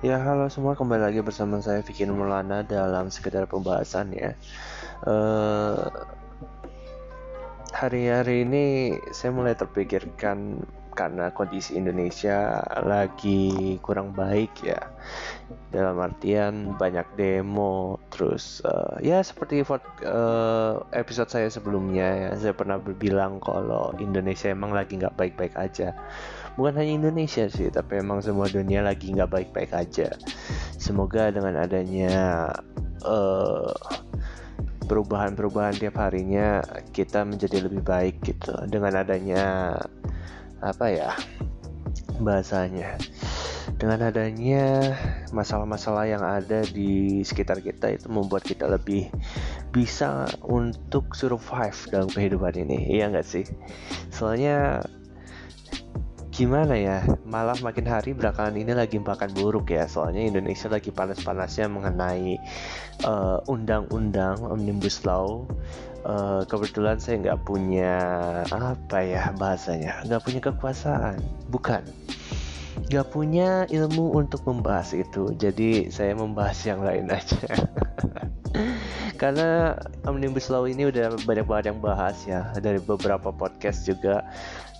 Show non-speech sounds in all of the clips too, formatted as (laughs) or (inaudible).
Ya halo semua. Kembali lagi bersama saya Vicky Mulana dalam sekedar pembahasan ya. Uh, hari-hari ini saya mulai terpikirkan karena kondisi Indonesia lagi kurang baik ya. Dalam artian banyak demo terus uh, ya seperti uh, episode saya sebelumnya ya. Saya pernah berbilang kalau Indonesia emang lagi nggak baik-baik aja bukan hanya Indonesia sih tapi emang semua dunia lagi nggak baik-baik aja. Semoga dengan adanya uh, perubahan-perubahan tiap harinya kita menjadi lebih baik gitu. Dengan adanya apa ya bahasanya. Dengan adanya masalah-masalah yang ada di sekitar kita itu membuat kita lebih bisa untuk survive dalam kehidupan ini. Iya nggak sih? Soalnya gimana ya malah makin hari belakangan ini lagi makan buruk ya. Soalnya Indonesia lagi panas-panasnya mengenai uh, undang-undang omnibus law. Uh, kebetulan saya nggak punya apa ya bahasanya nggak punya kekuasaan. Bukan nggak punya ilmu untuk membahas itu jadi saya membahas yang lain aja. (laughs) Karena omnibus law ini udah banyak banget yang bahas ya dari beberapa podcast juga.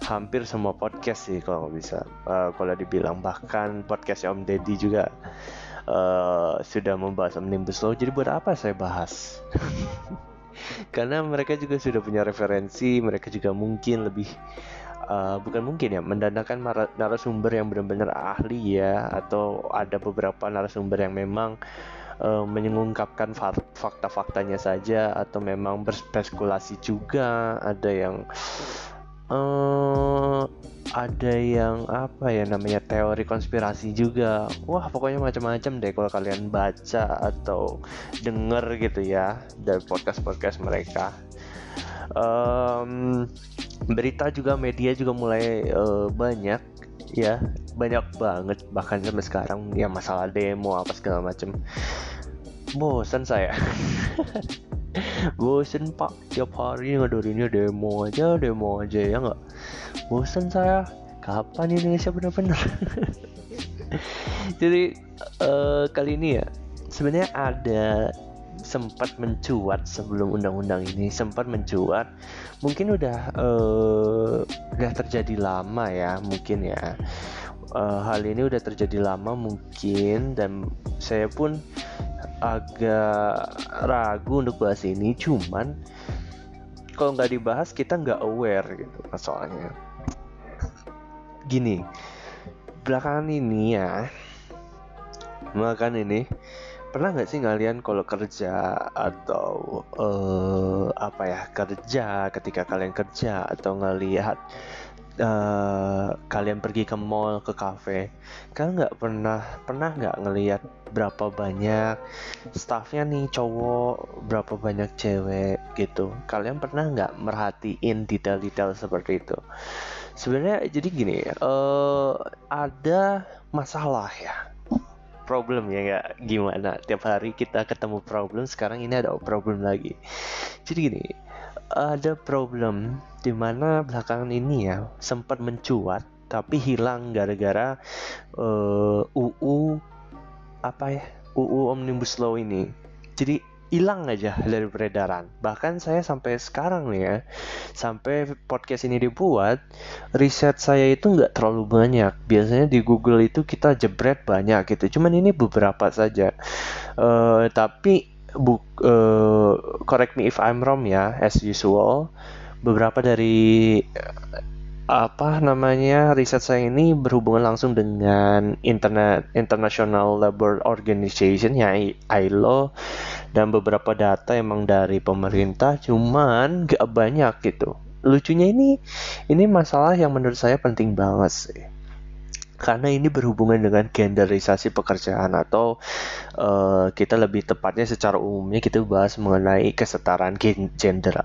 Hampir semua podcast sih kalau bisa. Uh, kalau dibilang bahkan podcast Om Deddy juga uh, sudah membahas omnibus law. Jadi buat apa saya bahas? (laughs) Karena mereka juga sudah punya referensi mereka juga mungkin lebih uh, bukan mungkin ya mendandakan narasumber yang benar-benar ahli ya atau ada beberapa narasumber yang memang uh, mengungkapkan fakta-faktanya saja atau memang berspekulasi juga. Ada yang uh, ada yang apa ya namanya teori konspirasi juga. Wah pokoknya macam-macam deh kalau kalian baca atau denger gitu ya dari podcast podcast mereka. Um, berita juga media juga mulai uh, banyak ya. Banyak banget bahkan sampai sekarang ya masalah demo apa segala macam bosan saya. (laughs) Bosen pak. Tiap hari ngadorinnya demo aja demo aja ya nggak? Bosen saya. Kapan Indonesia benar-benar? (laughs) Jadi uh, kali ini ya sebenarnya ada sempat mencuat sebelum undang-undang ini sempat mencuat. Mungkin udah uh, udah terjadi lama ya mungkin ya. Uh, hal ini udah terjadi lama mungkin dan saya pun agak ragu untuk bahas ini. Cuman kalau nggak dibahas kita nggak aware gitu masalahnya. Gini belakangan ini ya makan ini pernah nggak sih kalian kalau kerja atau uh, apa ya kerja ketika kalian kerja atau ngelihat uh, kalian pergi ke mall ke cafe kalian nggak pernah pernah nggak ngelihat berapa banyak staffnya nih cowok berapa banyak cewek gitu? Kalian pernah nggak merhatiin detail-detail seperti itu? Sebenarnya jadi gini uh, ada masalah ya problem ya nggak gimana. Tiap hari kita ketemu problem sekarang ini ada problem lagi. Jadi gini ada problem di mana belakangan ini ya sempat mencuat tapi hilang gara-gara uh, eh, UU apa ya UU Omnibus Law ini. Jadi hilang aja dari peredaran. Bahkan saya sampai sekarang nih ya sampai podcast ini dibuat riset saya itu nggak terlalu banyak. Biasanya di Google itu kita jebret banyak gitu. Cuman ini beberapa saja. Uh, tapi book uh, correct me if I'm wrong ya as usual beberapa dari apa namanya riset saya ini berhubungan langsung dengan internet International Labour Organization ya ILO dan beberapa data emang dari pemerintah cuman gak banyak gitu. Lucunya ini ini masalah yang menurut saya penting banget sih. Karena ini berhubungan dengan genderisasi pekerjaan atau uh, kita lebih tepatnya secara umumnya kita bahas mengenai kesetaraan gender.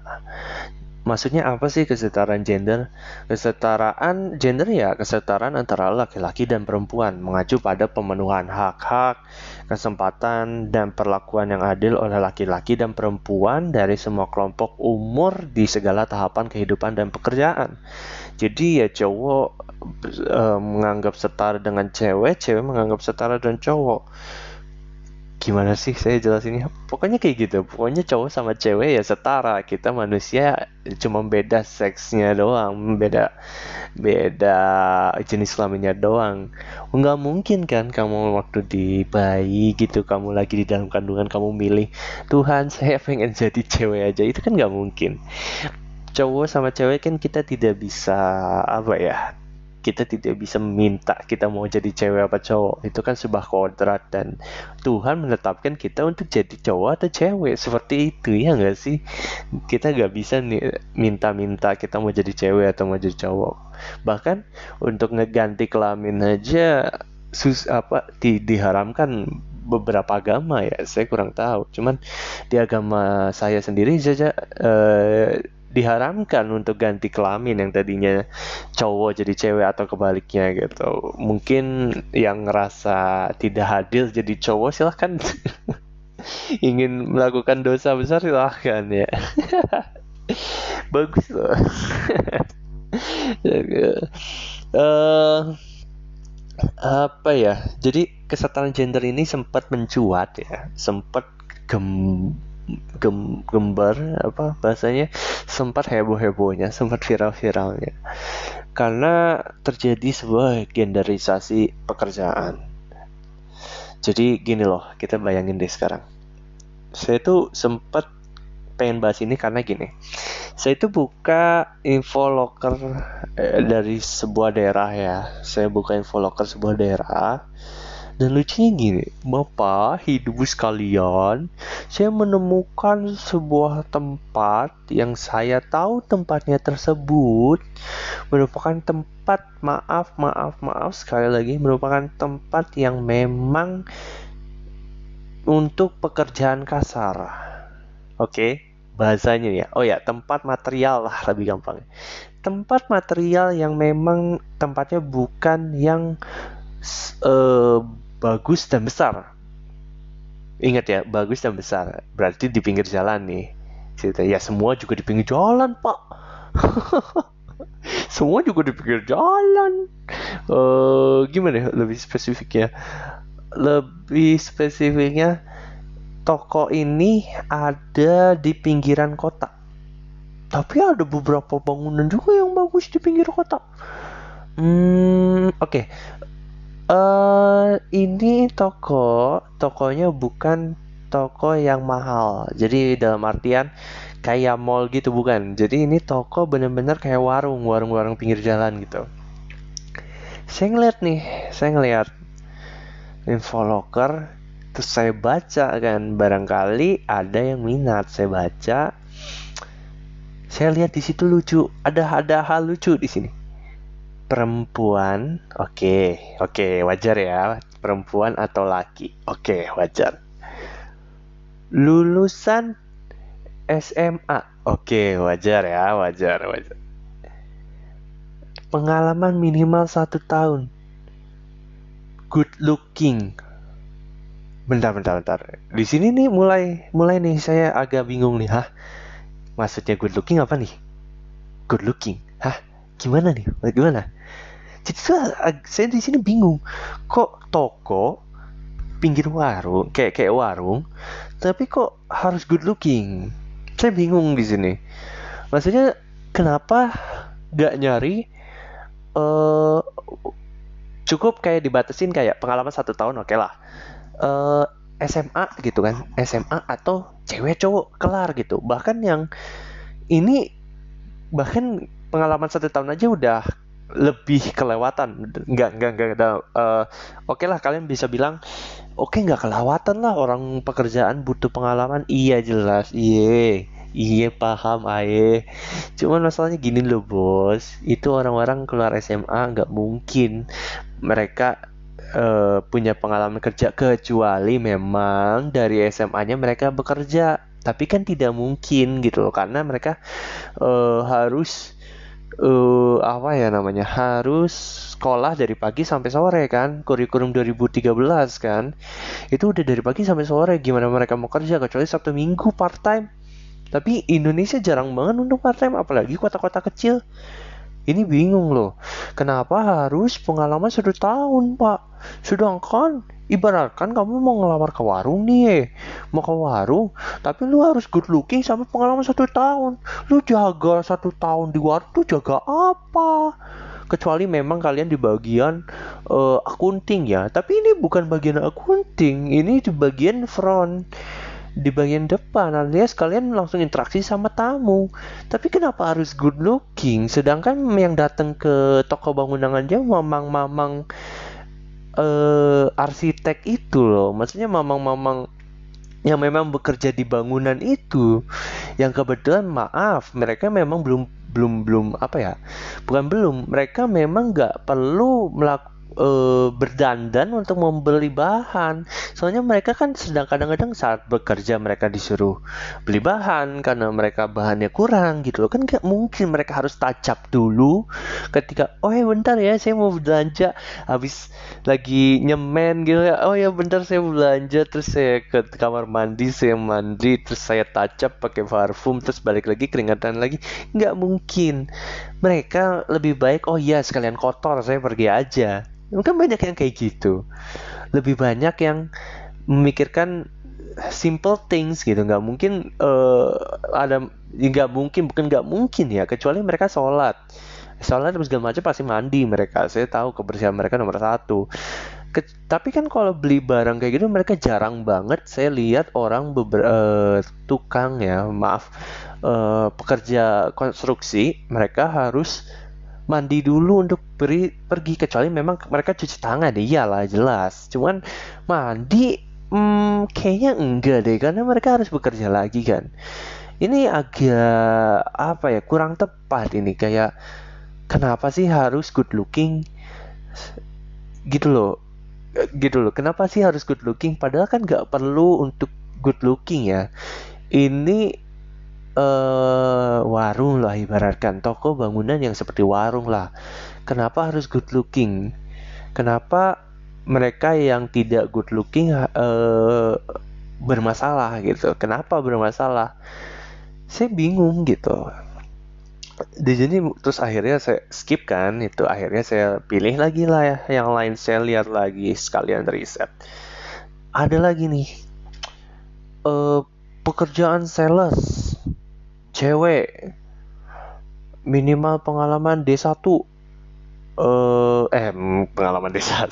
Maksudnya apa sih kesetaraan gender? Kesetaraan gender ya kesetaraan antara laki-laki dan perempuan mengacu pada pemenuhan hak-hak, kesempatan dan perlakuan yang adil oleh laki-laki dan perempuan dari semua kelompok umur di segala tahapan kehidupan dan pekerjaan. jadi ya cowok uh, menganggap setara dengan cewek cewek menganggap setara dengan cowok gimana sih saya jelasinnya? Pokoknya kayak gitu. Pokoknya cowok sama cewek ya setara. Kita manusia cuma beda seksnya doang. Beda beda jenis kelaminnya doang. Nggak mungkin kan kamu waktu di bayi gitu kamu lagi di dalam kandungan kamu milih Tuhan saya pengen jadi cewek aja. Itu kan nggak mungkin. Cowok sama cewek kan kita tidak bisa apa ya kita tidak bisa minta kita mau jadi cewek apa cowok. Itu kan sebuah kodrat dan Tuhan menetapkan kita untuk jadi cowok atau cewek. Seperti itu ya nggak sih? Kita nggak bisa minta-minta kita mau jadi cewek atau mau jadi cowok. Bahkan untuk ngeganti kelamin aja sus apa di, diharamkan beberapa agama ya. Saya kurang tahu. Cuman di agama saya sendiri saja eh, diharamkan untuk ganti kelamin yang tadinya cowok jadi cewek atau kebaliknya gitu. Mungkin yang ngerasa tidak adil jadi cowok silahkan (laughs) ingin melakukan dosa besar silahkan ya. (laughs) Bagus loh. uh, (laughs) apa ya? Jadi kesetaraan gender ini sempat mencuat ya, sempat gem gem, gembar apa bahasanya sempat heboh-hebohnya sempat viral-viralnya. Karena terjadi sebuah genderisasi pekerjaan. Jadi gini loh kita bayangin deh sekarang. Saya tuh sempat pengen bahas ini karena gini. Saya itu buka info locker eh, dari sebuah daerah ya. Saya buka info locker sebuah daerah dan lucunya gini, Bapak, hidup sekalian, saya menemukan sebuah tempat yang saya tahu tempatnya tersebut merupakan tempat maaf, maaf, maaf sekali lagi merupakan tempat yang memang untuk pekerjaan kasar. Oke, bahasanya ya. Oh ya, tempat material lah lebih gampang. Tempat material yang memang tempatnya bukan yang uh, bagus dan besar. Ingat ya, bagus dan besar. Berarti di pinggir jalan nih. Cerita ya semua juga di pinggir jalan, Pak. (laughs) semua juga di pinggir jalan. Uh, gimana ya lebih spesifiknya? Lebih spesifiknya toko ini ada di pinggiran kota. Tapi ada beberapa bangunan juga yang bagus di pinggir kota. Hmm, oke. Okay uh, ini toko, tokonya bukan toko yang mahal. Jadi dalam artian kayak mall gitu bukan. Jadi ini toko bener-bener kayak warung, warung-warung pinggir jalan gitu. Saya ngeliat nih, saya ngeliat info locker, terus saya baca kan barangkali ada yang minat. Saya baca, saya lihat di situ lucu, ada ada hal lucu di sini perempuan, oke, okay, oke, okay, wajar ya, perempuan atau laki, oke, okay, wajar. Lulusan SMA, oke, okay, wajar ya, wajar, wajar. Pengalaman minimal satu tahun. Good looking. Bentar, bentar, bentar. Di sini nih mulai, mulai nih saya agak bingung nih, hah? Maksudnya good looking apa nih? Good looking, hah? Gimana nih? Gimana? jadi saya, saya di sini bingung. Kok toko pinggir warung kayak kayak warung tapi kok harus good looking? Saya bingung di sini. Maksudnya kenapa gak nyari uh, cukup kayak dibatasin kayak pengalaman satu tahun oke okay lah uh, eh, SMA gitu kan. SMA atau cewek cowok kelar gitu. Bahkan yang ini bahkan pengalaman satu tahun aja udah lebih kelewatan. Nggak nggak nggak uh, oke okay lah kalian bisa bilang oke okay, nggak kelewatan lah orang pekerjaan butuh pengalaman. Iya jelas. Iya iya paham aye cuman masalahnya gini loh bos. Itu orang-orang keluar SMA nggak mungkin mereka uh, punya pengalaman kerja kecuali memang dari SMA-nya mereka bekerja. Tapi kan tidak mungkin gitu loh karena mereka uh, harus uh, apa ya namanya? Harus sekolah dari pagi sampai sore kan? Kurikulum 2013 kan? Itu udah dari pagi sampai sore gimana mereka mau kerja kecuali Sabtu Minggu part time tapi Indonesia jarang banget untuk part time apalagi kota-kota kecil. Ini bingung loh. Kenapa harus pengalaman satu tahun pak? Sedangkan ibaratkan kamu mau ngelamar ke warung nih mau ke warung tapi lu harus good looking sampai pengalaman satu tahun. Lu jaga satu tahun di warung tuh jaga apa? Kecuali memang kalian di bagian uh, akunting ya. Tapi ini bukan bagian akunting ini di bagian front. Di bagian depan alias kalian langsung interaksi sama tamu. Tapi kenapa harus good looking? Sedangkan yang datang ke toko bangunan aja mamang-mamang uh, arsitek itu loh. Maksudnya mamang-mamang yang memang bekerja di bangunan itu yang kebetulan maaf mereka memang belum belum belum apa ya bukan belum mereka memang nggak perlu melakukan uh, berdandan untuk membeli bahan. Soalnya mereka kan sedang kadang-kadang saat bekerja mereka disuruh beli bahan karena mereka bahannya kurang gitu loh. Kan gak mungkin mereka harus tacap dulu ketika oh ya bentar ya saya mau belanja habis lagi nyemen gitu ya. Oh ya bentar saya belanja terus saya ke kamar mandi saya mandi terus saya tacap pakai parfum terus balik lagi keringatan lagi. Nggak mungkin. Mereka lebih baik oh iya sekalian kotor saya pergi aja. Mungkin banyak yang kayak gitu. Lebih banyak yang memikirkan simple things gitu. Nggak mungkin uh, ada nggak mungkin bukan nggak mungkin ya kecuali mereka sholat. Sholat dan segala macam pasti mandi mereka. Saya tahu kebersihan mereka nomor satu. Ke, tapi kan kalau beli barang kayak gitu mereka jarang banget. Saya lihat orang beber, uh, tukang ya maaf uh, pekerja konstruksi mereka harus mandi dulu untuk beri, pergi. Kecuali memang mereka cuci tangan deh iyalah jelas. Cuman mandi hmm, kayaknya enggak deh karena mereka harus bekerja lagi kan. Ini agak apa ya kurang tepat ini. Kayak kenapa sih harus good looking? Gitu loh. Gitu loh kenapa sih harus good looking? Padahal kan nggak perlu untuk good looking ya. Ini uh, warung lah ibaratkan toko bangunan yang seperti warung lah. Kenapa harus good looking? Kenapa mereka yang tidak good looking uh, bermasalah gitu? Kenapa bermasalah? Saya bingung gitu. Di sini terus akhirnya saya skip kan itu akhirnya saya pilih lagi lah ya yang lain saya lihat lagi sekalian riset. Ada lagi nih uh, pekerjaan sales cewek. Minimal pengalaman D1 uh, eh, eh pengalaman D1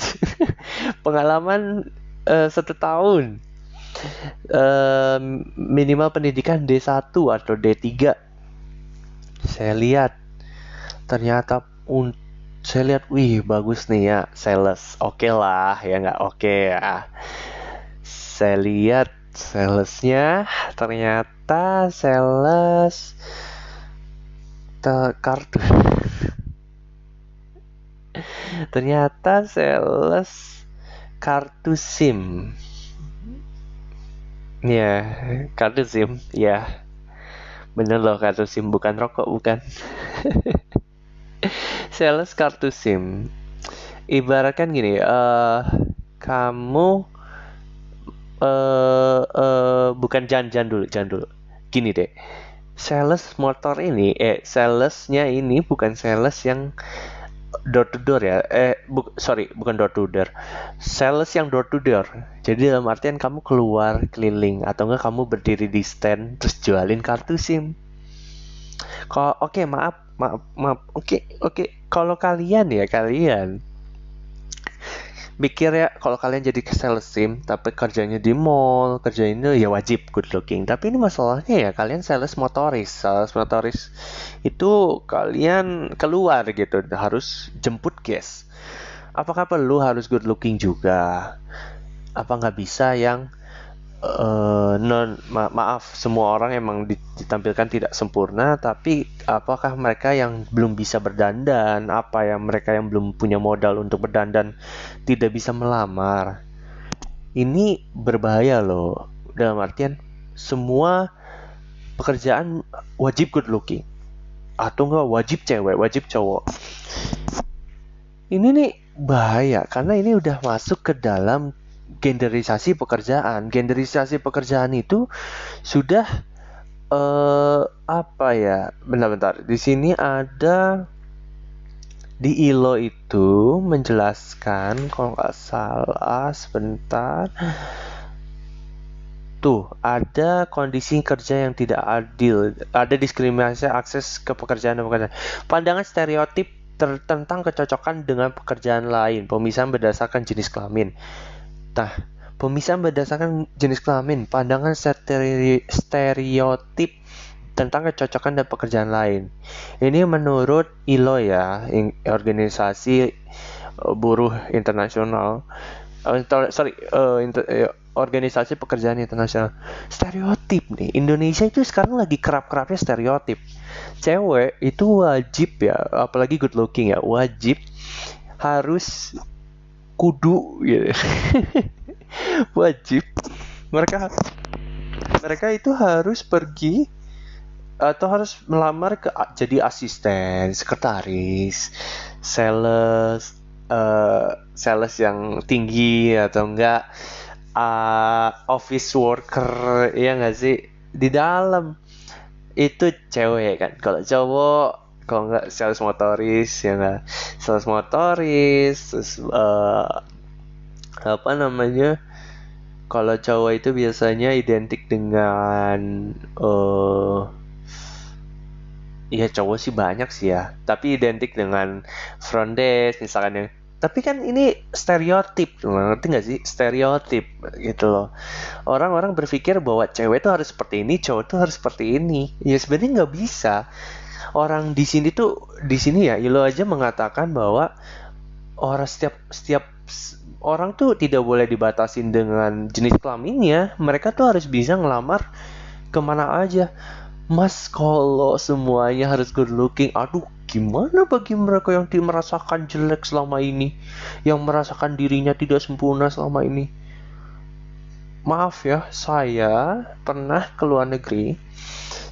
(laughs) pengalaman uh, satu tahun. Uh, minimal pendidikan D1 atau D3 saya lihat ternyata un saya lihat wih bagus nih ya sales. Oke okay lah ya nggak oke okay ya. Saya lihat salesnya ternyata sales te kartu (laughs) ternyata sales kartu SIM. Ya kartu SIM ya. Bener loh kartu SIM bukan rokok bukan. (laughs) Sales kartu SIM. Ibaratkan gini uh, kamu uh, uh, bukan jangan dulu jangan dulu. Gini deh. Sales motor ini eh salesnya ini bukan sales yang door to door ya. Eh bu sorry bukan door to door. Sales yang door to door. Jadi dalam artian kamu keluar keliling atau enggak kamu berdiri di stand terus jualin kartu sim. Kok oke okay, maaf maaf maaf. Oke okay, oke. Okay. kalau kalian ya kalian mikir ya kalau kalian jadi sales sim tapi kerjanya di mall kerjanya ya wajib good looking. Tapi ini masalahnya ya kalian sales motoris. Sales motoris itu kalian keluar gitu harus jemput guys apakah perlu harus good looking juga? Apa nggak bisa yang uh, non ma maaf semua orang emang ditampilkan tidak sempurna tapi apakah mereka yang belum bisa berdandan? Apa yang mereka yang belum punya modal untuk berdandan tidak bisa melamar? Ini berbahaya loh. Dalam artian semua pekerjaan wajib good looking. Atau enggak wajib cewek wajib cowok. Ini nih bahaya karena ini udah masuk ke dalam genderisasi pekerjaan. Genderisasi pekerjaan itu sudah uh, apa ya? Bentar-bentar. Di sini ada di ILO itu menjelaskan kalau nggak salah sebentar tuh ada kondisi kerja yang tidak adil, ada diskriminasi akses ke pekerjaan dan pekerjaan. Pandangan stereotip tentang kecocokan dengan pekerjaan lain, pemisahan berdasarkan jenis kelamin. Nah, pemisahan berdasarkan jenis kelamin, pandangan stereotip tentang kecocokan dan pekerjaan lain. Ini menurut ILO ya, organisasi eh, buruh internasional. Uh, sorry, uh, inter, organisasi pekerjaan internasional. Stereotip nih, Indonesia itu sekarang lagi kerap-kerapnya stereotip. Cewek itu wajib ya, apalagi good looking ya, wajib harus kudu gitu. (laughs) wajib. Mereka mereka itu harus pergi atau harus melamar ke jadi asisten, sekretaris, sales, uh, sales yang tinggi atau enggak uh, office worker ya enggak sih di dalam itu cewek kan kalau cowok kalau enggak sales motoris ya enggak sales motoris terus uh, apa namanya kalau cowok itu biasanya identik dengan uh, Iya cowok sih banyak sih ya, tapi identik dengan front desk misalkan yang tapi kan ini stereotip, ngerti nggak sih? Stereotip gitu loh. Orang-orang berpikir bahwa cewek itu harus seperti ini, cowok itu harus seperti ini. Ya sebenarnya nggak bisa. Orang di sini tuh di sini ya, lo aja mengatakan bahwa orang setiap setiap orang tuh tidak boleh dibatasin dengan jenis kelaminnya. Mereka tuh harus bisa ngelamar ke mana aja Mas kalau semuanya harus good looking, aduh gimana bagi mereka yang merasakan jelek selama ini, yang merasakan dirinya tidak sempurna selama ini? Maaf ya, saya pernah ke luar negeri.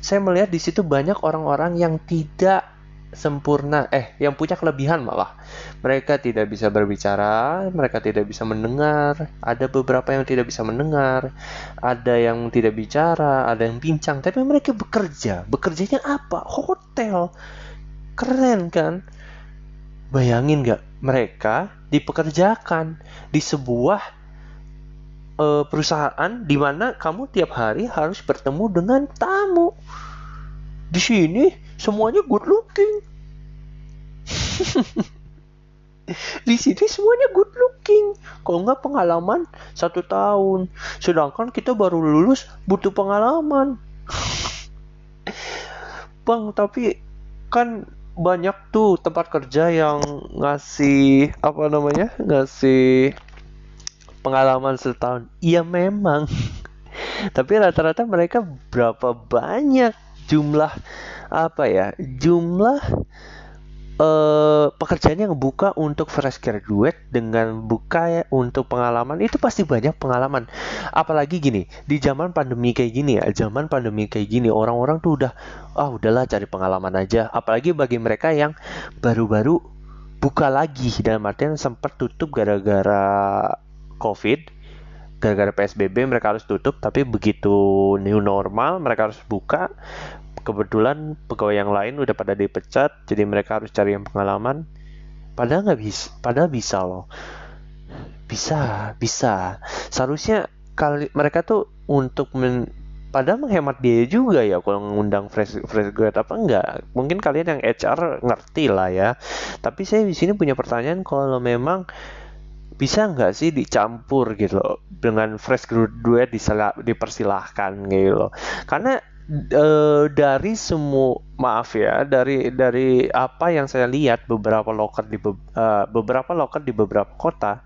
Saya melihat di situ banyak orang-orang yang tidak sempurna eh yang punya kelebihan malah. Mereka tidak bisa berbicara mereka tidak bisa mendengar. Ada beberapa yang tidak bisa mendengar ada yang tidak bicara ada yang pincang tapi mereka bekerja. Bekerjanya apa? Hotel. Keren kan? Bayangin nggak? Mereka dipekerjakan di sebuah uh, perusahaan di mana kamu tiap hari harus bertemu dengan tamu di sini semuanya good looking. (laughs) di sini semuanya good looking. Kalau nggak pengalaman satu tahun, sedangkan kita baru lulus butuh pengalaman. (laughs) Bang, tapi kan banyak tuh tempat kerja yang ngasih apa namanya ngasih pengalaman setahun. Iya memang. (laughs) tapi rata-rata mereka berapa banyak jumlah apa ya jumlah uh, pekerjaan yang buka untuk fresh graduate dengan buka ya untuk pengalaman itu pasti banyak pengalaman apalagi gini di zaman pandemi kayak gini ya zaman pandemi kayak gini orang-orang tuh udah ah oh, udahlah cari pengalaman aja apalagi bagi mereka yang baru-baru buka lagi dalam artian sempat tutup gara-gara covid gara-gara PSBB mereka harus tutup tapi begitu new normal mereka harus buka. Kebetulan pegawai yang lain udah pada dipecat jadi mereka harus cari yang pengalaman. Padahal nggak bisa padahal bisa loh. Bisa bisa. Seharusnya kali mereka tuh untuk men padahal menghemat biaya juga ya kalau mengundang fresh fresh grad apa enggak mungkin kalian yang HR ngerti lah ya. Tapi saya di sini punya pertanyaan kalau memang bisa nggak sih dicampur gitu loh? Dengan fresh graduate dipersilahkan gitu loh. Karena uh, dari semua maaf ya dari dari apa yang saya lihat beberapa loker di be, uh, beberapa loker di beberapa kota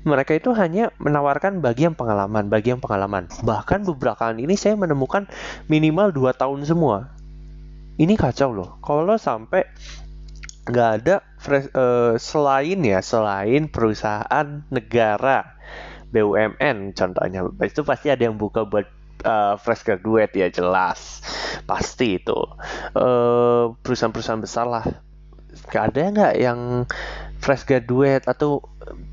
mereka itu hanya menawarkan bagian pengalaman bagian pengalaman. Bahkan beberapa kali ini saya menemukan minimal dua tahun semua. Ini kacau loh. Kalau sampai nggak ada uh, selain ya selain perusahaan negara BUMN contohnya itu pasti ada yang buka buat uh, fresh graduate ya jelas. Pasti itu. Uh, perusahaan-perusahaan besar lah. Gak ada nggak yang fresh graduate atau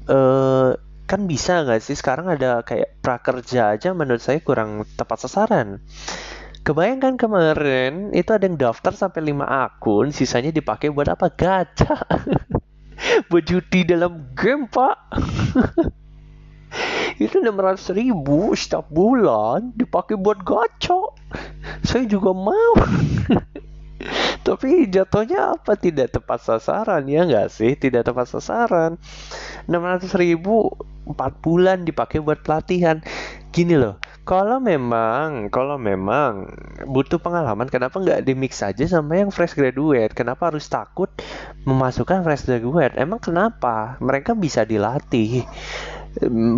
uh, kan bisa nggak sih? Sekarang ada kayak prakerja aja menurut saya kurang tepat sasaran Kebayangkan kemarin itu ada yang daftar sampai 5 akun, sisanya dipakai buat apa? Gacha. (laughs) buat judi dalam game, Pak. (laughs) itu 600 ribu setiap bulan dipakai buat gacha. Saya juga mau. (laughs) Tapi jatuhnya apa tidak tepat sasaran ya nggak sih? Tidak tepat sasaran. 600 ribu 4 bulan dipakai buat pelatihan. Gini loh, kalau memang kalau memang butuh pengalaman kenapa nggak di mix aja sama yang fresh graduate? Kenapa harus takut memasukkan fresh graduate? Emang kenapa? Mereka bisa dilatih.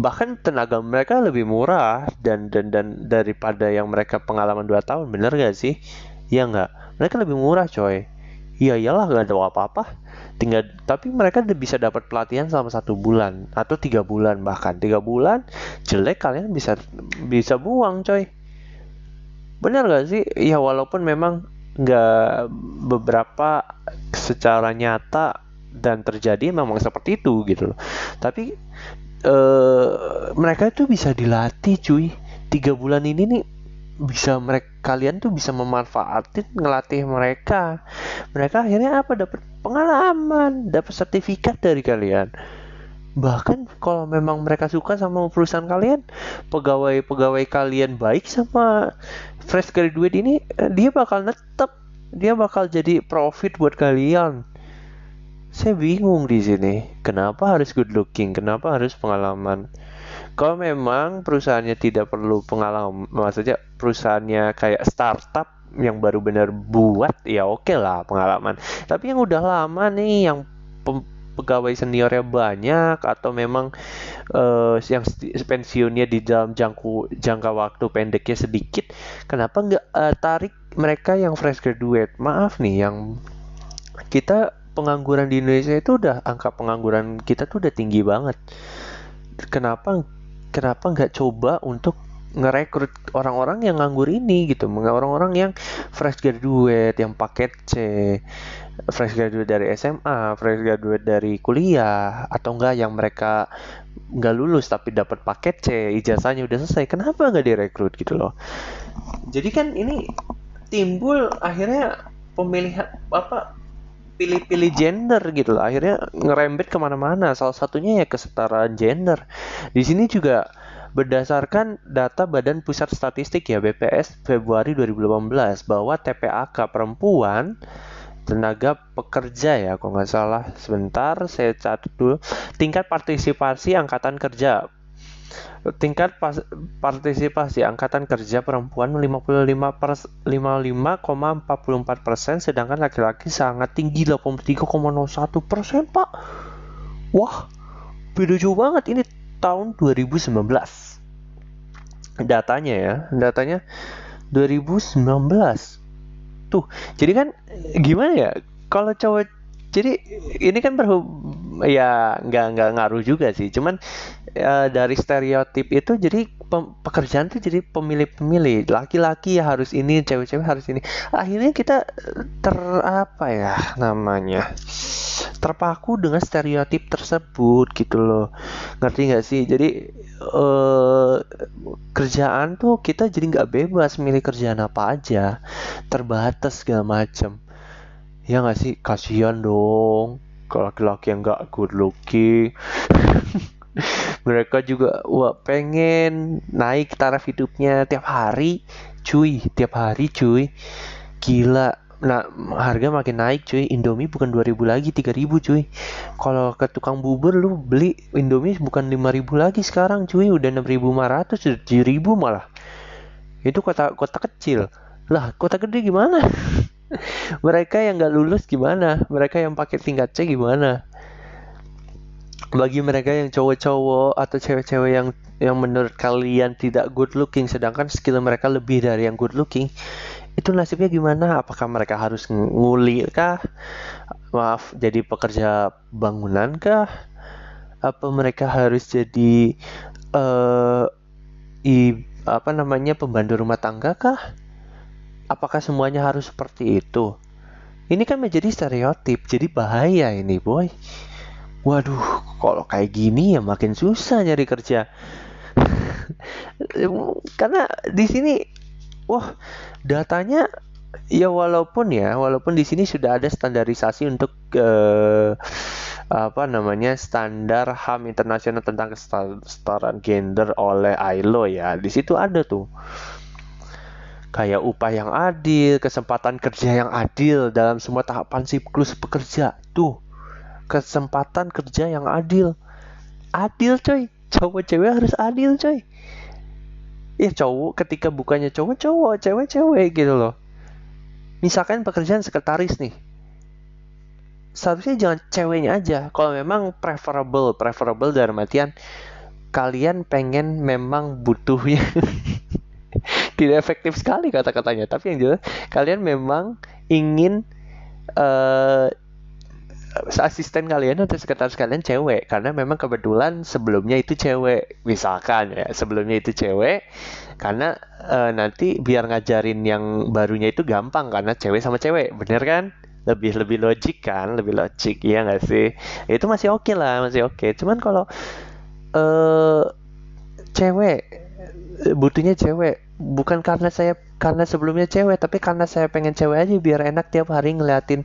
Bahkan tenaga mereka lebih murah dan dan dan daripada yang mereka pengalaman 2 tahun bener gak sih? Ya nggak? Mereka lebih murah coy. Iya iyalah nggak ada apa-apa tinggal tapi mereka bisa dapat pelatihan selama satu bulan atau tiga bulan bahkan tiga bulan jelek kalian bisa bisa buang coy. Benar gak sih? Ya walaupun memang nggak beberapa secara nyata dan terjadi memang seperti itu gitu loh. Tapi eh, mereka itu bisa dilatih cuy. Tiga bulan ini nih bisa mereka kalian tuh bisa memanfaatin ngelatih mereka. Mereka akhirnya apa? Dapat pengalaman dapat sertifikat dari kalian. Bahkan kalau memang mereka suka sama perusahaan kalian pegawai-pegawai kalian baik sama fresh graduate ini eh, dia bakal netep. Dia bakal jadi profit buat kalian. Saya bingung di sini. Kenapa harus good looking? Kenapa harus pengalaman kalau memang perusahaannya tidak perlu pengalaman maksudnya perusahaannya kayak startup yang baru benar buat ya oke okay lah pengalaman. Tapi yang udah lama nih yang pegawai seniornya banyak atau memang uh, yang pensiunnya di dalam jangku jangka waktu pendeknya sedikit kenapa nggak uh, tarik mereka yang fresh graduate? Maaf nih yang kita pengangguran di Indonesia itu udah angka pengangguran kita tuh udah tinggi banget. Kenapa kenapa nggak coba untuk ngerekrut orang-orang yang nganggur ini gitu? Orang-orang yang fresh graduate yang paket C fresh graduate dari SMA fresh graduate dari kuliah atau enggak yang mereka nggak lulus tapi dapat paket C ijazahnya udah selesai kenapa nggak direkrut gitu loh? Jadi kan ini timbul akhirnya pemilihan apa pilih-pilih gender gitu loh. Akhirnya ngerembet ke mana-mana. Salah satunya ya kesetaraan gender. Di sini juga berdasarkan data Badan Pusat Statistik ya BPS Februari 2018 bahwa TPAK perempuan tenaga pekerja ya kalau nggak salah. Sebentar saya catat dulu. Tingkat partisipasi angkatan kerja tingkat pas, partisipasi angkatan kerja perempuan 55 pers, 55,44 persen sedangkan laki-laki sangat tinggi 83,01 persen pak. Wah beda jauh banget ini tahun 2019 datanya ya datanya 2019 tuh jadi kan gimana ya kalau cowok jadi ini kan berhub ya nggak nggak ngaruh juga sih. Cuman ya, dari stereotip itu jadi pekerjaan tuh jadi pemilih-pemilih. Laki-laki ya harus ini cewek-cewek harus ini. Akhirnya kita ter apa ya namanya terpaku dengan stereotip tersebut gitu loh. Ngerti nggak sih? Jadi eh, kerjaan tuh kita jadi nggak bebas milih kerjaan apa aja. Terbatas segala macam ya nggak sih? Kasihan dong ke laki-laki yang nggak good looking. (laughs) Mereka juga wah pengen naik taraf hidupnya tiap hari cuy. Tiap hari cuy. Gila. Nah harga makin naik cuy. Indomie bukan 2000 lagi 3000 cuy. Kalau ke tukang bubur lu beli Indomie bukan 5000 lagi sekarang cuy. Udah 6500 7000 malah. Itu kota kota kecil. Lah kota gede gimana (laughs) (laughs) mereka yang nggak lulus gimana? Mereka yang pakai tingkat C gimana? Bagi mereka yang cowok-cowok atau cewek-cewek yang yang menurut kalian tidak good looking sedangkan skill mereka lebih dari yang good looking itu nasibnya gimana? Apakah mereka harus nguli kah? Maaf jadi pekerja bangunan kah? Apa mereka harus jadi uh, apa namanya pembantu rumah tangga kah apakah semuanya harus seperti itu? Ini kan menjadi stereotip, jadi bahaya ini, boy. Waduh, kalau kayak gini ya makin susah nyari kerja. (laughs) Karena di sini wah datanya ya walaupun ya walaupun di sini sudah ada standarisasi untuk uh, apa namanya standar HAM internasional tentang kesetaraan gender oleh ILO ya di situ ada tuh kayak upah yang adil, kesempatan kerja yang adil dalam semua tahapan siklus pekerja. Tuh, kesempatan kerja yang adil. Adil coy, cowok cewek harus adil coy. Ya cowok ketika bukannya cowok cowok, cewek cewek gitu loh. Misalkan pekerjaan sekretaris nih. Seharusnya jangan ceweknya aja. Kalau memang preferable, preferable dalam artian kalian pengen memang butuhnya (laughs) (laughs) tidak efektif sekali kata-katanya. Tapi yang jelas kalian memang ingin uh, asisten kalian atau sekretaris kalian cewek. Karena memang kebetulan sebelumnya itu cewek. Misalkan ya sebelumnya itu cewek. Karena uh, nanti biar ngajarin yang barunya itu gampang. Karena cewek sama cewek. Bener kan? Lebih lebih logik kan? Lebih logik. Ya nggak sih? Itu masih oke okay lah masih oke. Okay. cuman kalau uh, cewek butuhnya cewek. Bukan karena saya karena sebelumnya cewek tapi karena saya pengen cewek aja biar enak tiap hari ngeliatin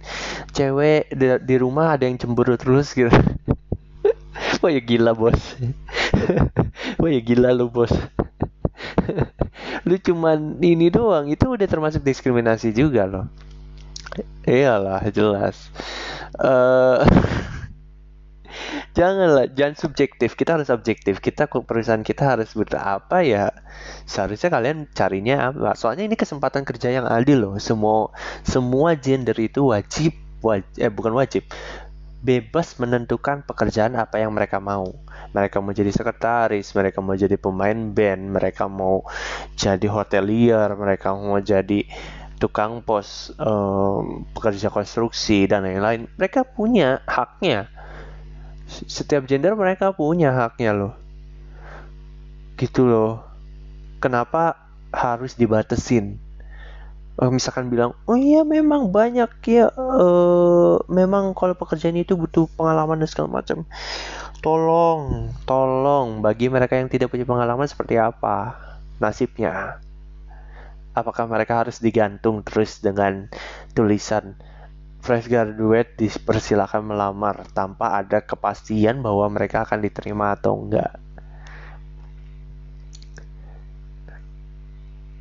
cewek di, di rumah ada yang cemburu terus gitu. (laughs) Wah ya gila bos. (laughs) Wah ya gila lu bos. (laughs) Lu cuman ini doang Itu udah termasuk diskriminasi juga loh. Iyalah jelas. Uh, janganlah jangan subjektif. Kita harus objektif. Kita perusahaan kita harus berapa ya seharusnya kalian carinya apa? Soalnya ini kesempatan kerja yang adil loh. Semua semua gender itu wajib wajib eh bukan wajib. Bebas menentukan pekerjaan apa yang mereka mau. Mereka mau jadi sekretaris mereka mau jadi pemain band mereka mau jadi hotelier mereka mau jadi tukang pos um, pekerja konstruksi dan lain-lain. Mereka punya haknya setiap gender mereka punya haknya loh. Gitu loh. Kenapa harus dibatesin uh, misalkan bilang oh iya memang banyak ya uh, memang kalau pekerjaan itu butuh pengalaman dan segala macam. Tolong tolong bagi mereka yang tidak punya pengalaman seperti apa nasibnya. Apakah mereka harus digantung terus dengan tulisan fresh graduate dipersilakan melamar tanpa ada kepastian bahwa mereka akan diterima atau enggak.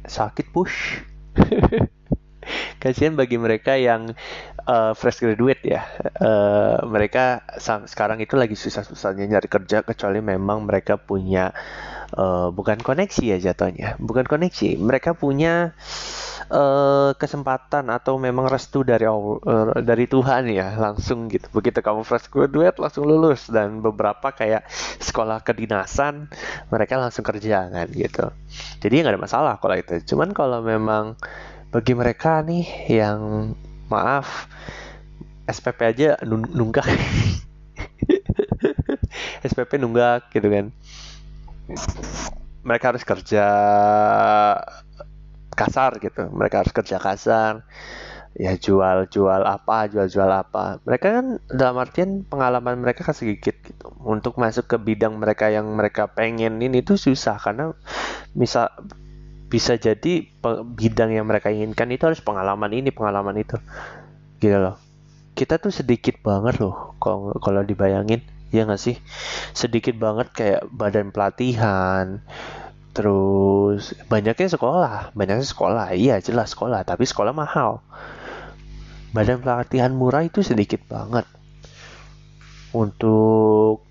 Sakit push. (laughs) Kasihan bagi mereka yang uh, fresh graduate ya. Uh, mereka sekarang itu lagi susah-susahnya nyari kerja kecuali memang mereka punya uh, bukan koneksi ya jatuhnya. Bukan koneksi, mereka punya kesempatan atau memang restu dari uh, dari Tuhan ya langsung gitu. Begitu kamu fresh graduate langsung lulus. Dan beberapa kayak sekolah kedinasan mereka langsung kerja kan gitu. Jadi nggak ada masalah kalau itu. Cuman kalau memang bagi mereka nih yang maaf SPP aja nunggak. (laughs) SPP nunggak gitu kan. Mereka harus kerja kasar gitu. Mereka harus kerja kasar. Ya jual jual apa jual jual apa. Mereka kan dalam artian pengalaman mereka kan sedikit gitu. Untuk masuk ke bidang mereka yang mereka pengen ini tuh susah. Karena bisa bisa jadi bidang yang mereka inginkan itu harus pengalaman ini pengalaman itu. Gitu loh. Kita tuh sedikit banget loh kalau kalau dibayangin. Ya nggak sih? Sedikit banget kayak badan pelatihan Terus banyaknya sekolah, banyaknya sekolah. Iya jelas sekolah, tapi sekolah mahal. Badan pelatihan murah itu sedikit banget. Untuk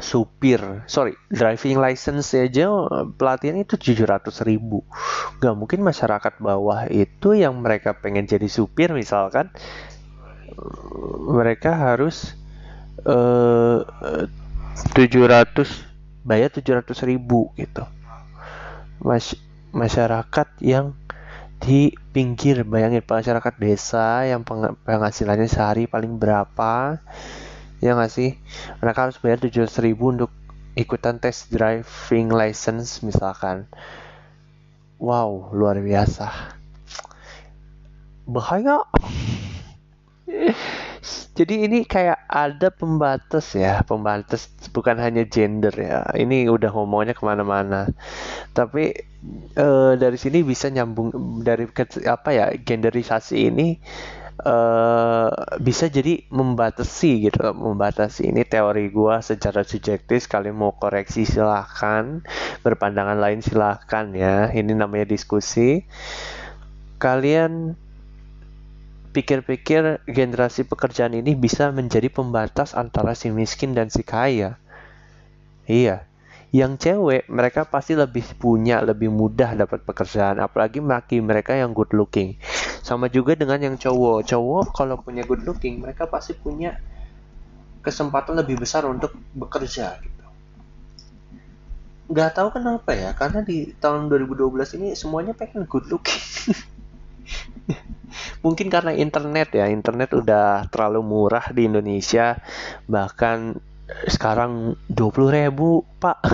supir, sorry, driving license aja pelatihan itu 700 ribu. Gak mungkin masyarakat bawah itu yang mereka pengen jadi supir misalkan, mereka harus uh, 700 bayar 700 ribu gitu. Mas masyarakat yang di pinggir bayangin masyarakat desa yang penghasilannya sehari paling berapa ya nggak sih? Mereka harus bayar 700 ribu untuk ikutan tes driving license misalkan. Wow luar biasa. Bahaya (laughs) jadi ini kayak ada pembatas ya pembatas bukan hanya gender ya. Ini udah ngomongnya ke mana-mana. Tapi uh, dari sini bisa nyambung dari apa ya genderisasi ini uh, bisa jadi membatasi gitu. Membatasi ini teori gua secara subjektif kalian mau koreksi silahkan berpandangan lain silahkan ya. Ini namanya diskusi. Kalian pikir-pikir generasi pekerjaan ini bisa menjadi pembatas antara si miskin dan si kaya. Iya yang cewek mereka pasti lebih punya lebih mudah dapat pekerjaan apalagi maki mereka yang good looking. Sama juga dengan yang cowok. Cowok kalau punya good looking mereka pasti punya kesempatan lebih besar untuk bekerja gitu. Nggak tahu kenapa ya karena di tahun 2012 ini semuanya pengen good looking (laughs) (laughs) mungkin karena internet ya internet udah terlalu murah di Indonesia. Bahkan sekarang 20 ribu pak. (laughs)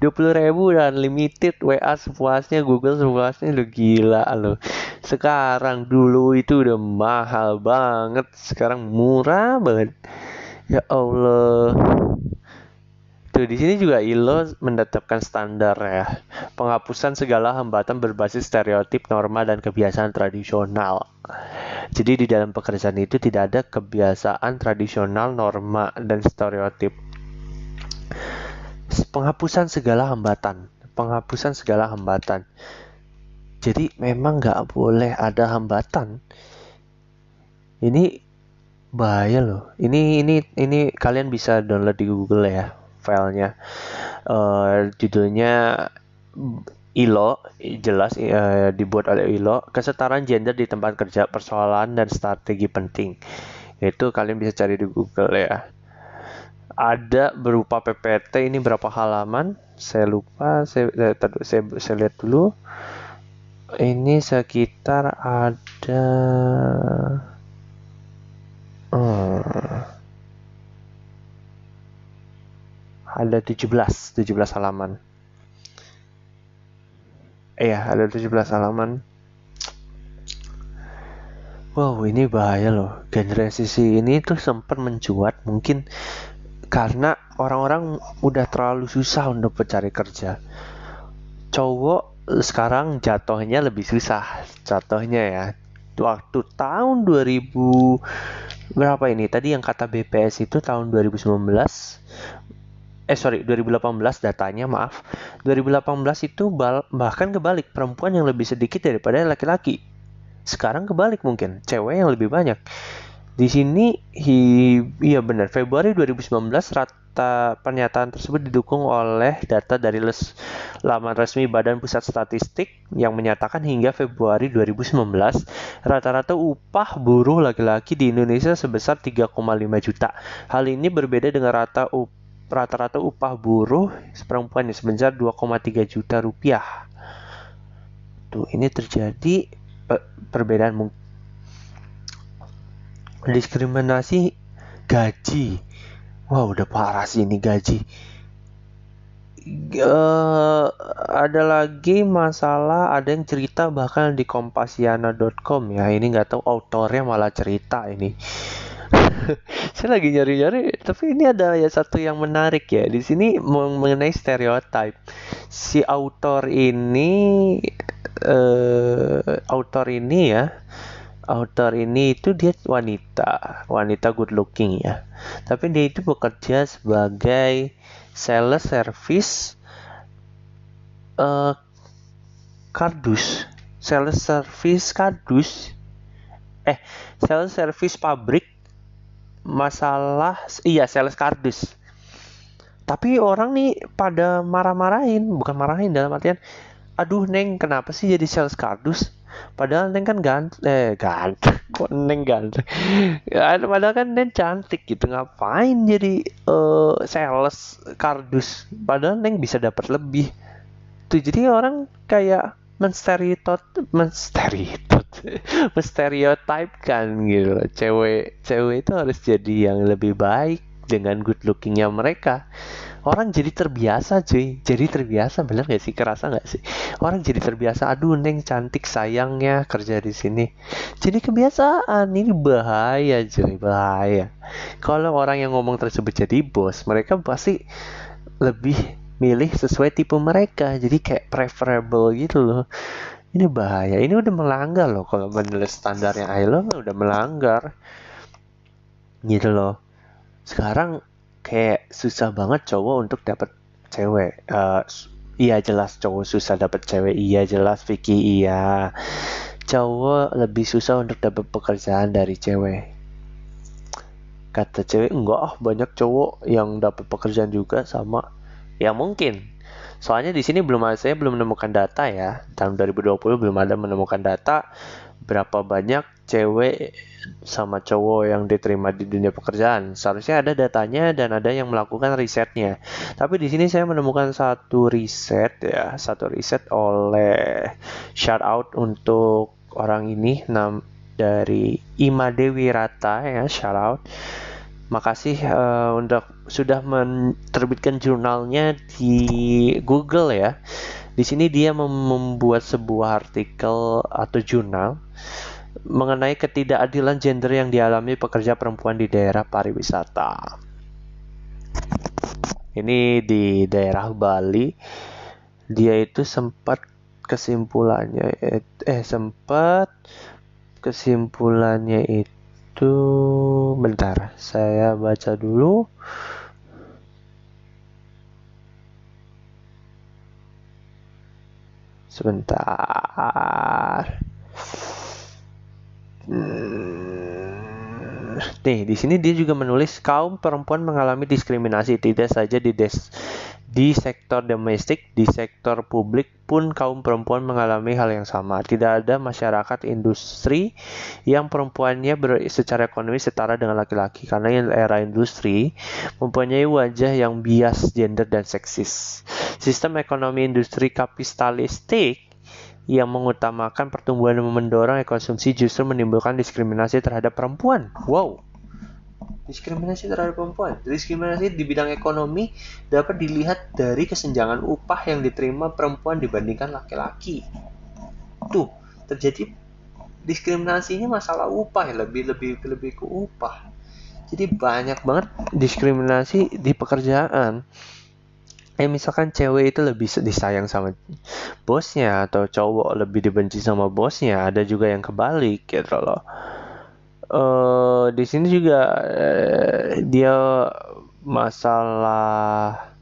20 ribu dan limited WA sepuasnya Google sepuasnya. Lu gila lo sekarang dulu itu udah mahal banget. Sekarang murah banget. Ya Allah Tuh di sini juga ILO menetapkan standar ya penghapusan segala hambatan berbasis stereotip norma dan kebiasaan tradisional jadi di dalam pekerjaan itu tidak ada kebiasaan tradisional, norma, dan stereotip. Penghapusan segala hambatan, penghapusan segala hambatan. Jadi memang nggak boleh ada hambatan. Ini bahaya loh. Ini ini ini kalian bisa download di Google ya filenya. Uh, judulnya ILO jelas uh, dibuat oleh ILO. Kesetaraan gender di tempat kerja persoalan dan strategi penting. Itu kalian bisa cari di Google ya. Ada berupa PPT ini berapa halaman? Saya lupa saya saya, saya, saya lihat dulu. Ini sekitar ada ada 17 17 halaman Iya, ada 17 halaman. Wow, ini bahaya loh. Generasi ini tuh sempat mencuat mungkin karena orang-orang udah terlalu susah untuk mencari kerja. Cowok sekarang jatuhnya lebih susah. Jatuhnya ya. Waktu tahun 2000 berapa ini? Tadi yang kata BPS itu tahun 2019 eh sorry 2018 datanya maaf. 2018 itu bahkan kebalik perempuan yang lebih sedikit daripada laki-laki. Sekarang kebalik mungkin cewek yang lebih banyak. Di sini hi, iya benar Februari 2019 rata pernyataan tersebut didukung oleh data dari les, laman resmi Badan Pusat Statistik yang menyatakan hingga Februari 2019 rata-rata upah buruh laki-laki di Indonesia sebesar 3,5 juta. Hal ini berbeda dengan rata upah rata-rata upah buruh perempuan sebesar 2,3 juta rupiah. Tuh, ini terjadi perbedaan diskriminasi gaji. Wah, wow, udah parah sih ini gaji. Uh, ada lagi masalah ada yang cerita bahkan di kompasiana.com ya ini nggak tahu autornya malah cerita ini (laughs) saya lagi nyari-nyari tapi ini ada ya satu yang menarik ya. Di sini mengenai stereotip si autor ini uh, autor ini ya autor ini itu dia wanita wanita good looking ya. Tapi dia itu bekerja sebagai sales service uh, kardus. Sales service kardus. Eh sales service pabrik masalah iya sales kardus. Tapi orang nih pada marah-marahin bukan marahin dalam artian aduh neng kenapa sih jadi sales kardus? Padahal neng kan ganteng eh ganteng (laughs) kok neng ganteng ya, padahal kan neng cantik gitu ngapain jadi uh, sales kardus? Padahal neng bisa dapat lebih. Tuh jadi orang kayak menstereotip menstereotip (laughs) menstereotipkan gitu cewek cewek itu harus jadi yang lebih baik dengan good lookingnya mereka. Orang jadi terbiasa cuy. Jadi terbiasa bener gak sih? Kerasa gak sih? Orang jadi terbiasa aduh neng cantik sayangnya kerja di sini. Jadi kebiasaan. Ini bahaya cuy bahaya. Kalau orang yang ngomong tersebut jadi bos mereka pasti lebih milih sesuai tipe mereka. Jadi kayak preferable gitu loh ini bahaya. Ini udah melanggar loh. Kalau menilai standarnya ILO udah melanggar. Gitu loh. Sekarang kayak susah banget cowok untuk dapat cewek. Uh, iya jelas cowok susah dapat cewek. Iya jelas Vicky iya. Cowok lebih susah untuk dapat pekerjaan dari cewek. Kata cewek enggak ah banyak cowok yang dapat pekerjaan juga sama. Ya mungkin Soalnya di sini belum saya belum menemukan data ya. Tahun 2020 belum ada menemukan data berapa banyak cewek sama cowok yang diterima di dunia pekerjaan. Seharusnya ada datanya dan ada yang melakukan risetnya. Tapi di sini saya menemukan satu riset ya, satu riset oleh shout out untuk orang ini nam dari Ima Dewi Rata ya, shout out makasih uh, untuk sudah menerbitkan jurnalnya di Google ya. Di sini dia mem membuat sebuah artikel atau jurnal mengenai ketidakadilan gender yang dialami pekerja perempuan di daerah pariwisata. Ini di daerah Bali. Dia itu sempat kesimpulannya eh sempat kesimpulannya itu itu bentar saya baca dulu sebentar hmm. nih di sini dia juga menulis kaum perempuan mengalami diskriminasi tidak saja di des di sektor domestik, di sektor publik pun kaum perempuan mengalami hal yang sama. Tidak ada masyarakat industri yang perempuannya ber, secara ekonomi setara dengan laki-laki karena era industri mempunyai wajah yang bias gender dan seksis. Sistem ekonomi industri kapitalistik yang mengutamakan pertumbuhan dan mendorong konsumsi justru menimbulkan diskriminasi terhadap perempuan. Wow, Diskriminasi terhadap perempuan. Diskriminasi di bidang ekonomi dapat dilihat dari kesenjangan upah yang diterima perempuan dibandingkan laki-laki. Tuh, terjadi diskriminasinya masalah upah ya, lebih lebih lebih ke upah. Jadi banyak banget diskriminasi di pekerjaan. Eh misalkan cewek itu lebih disayang sama bosnya atau cowok lebih dibenci sama bosnya, ada juga yang kebalik gitu loh uh, di sini juga uh, dia masalah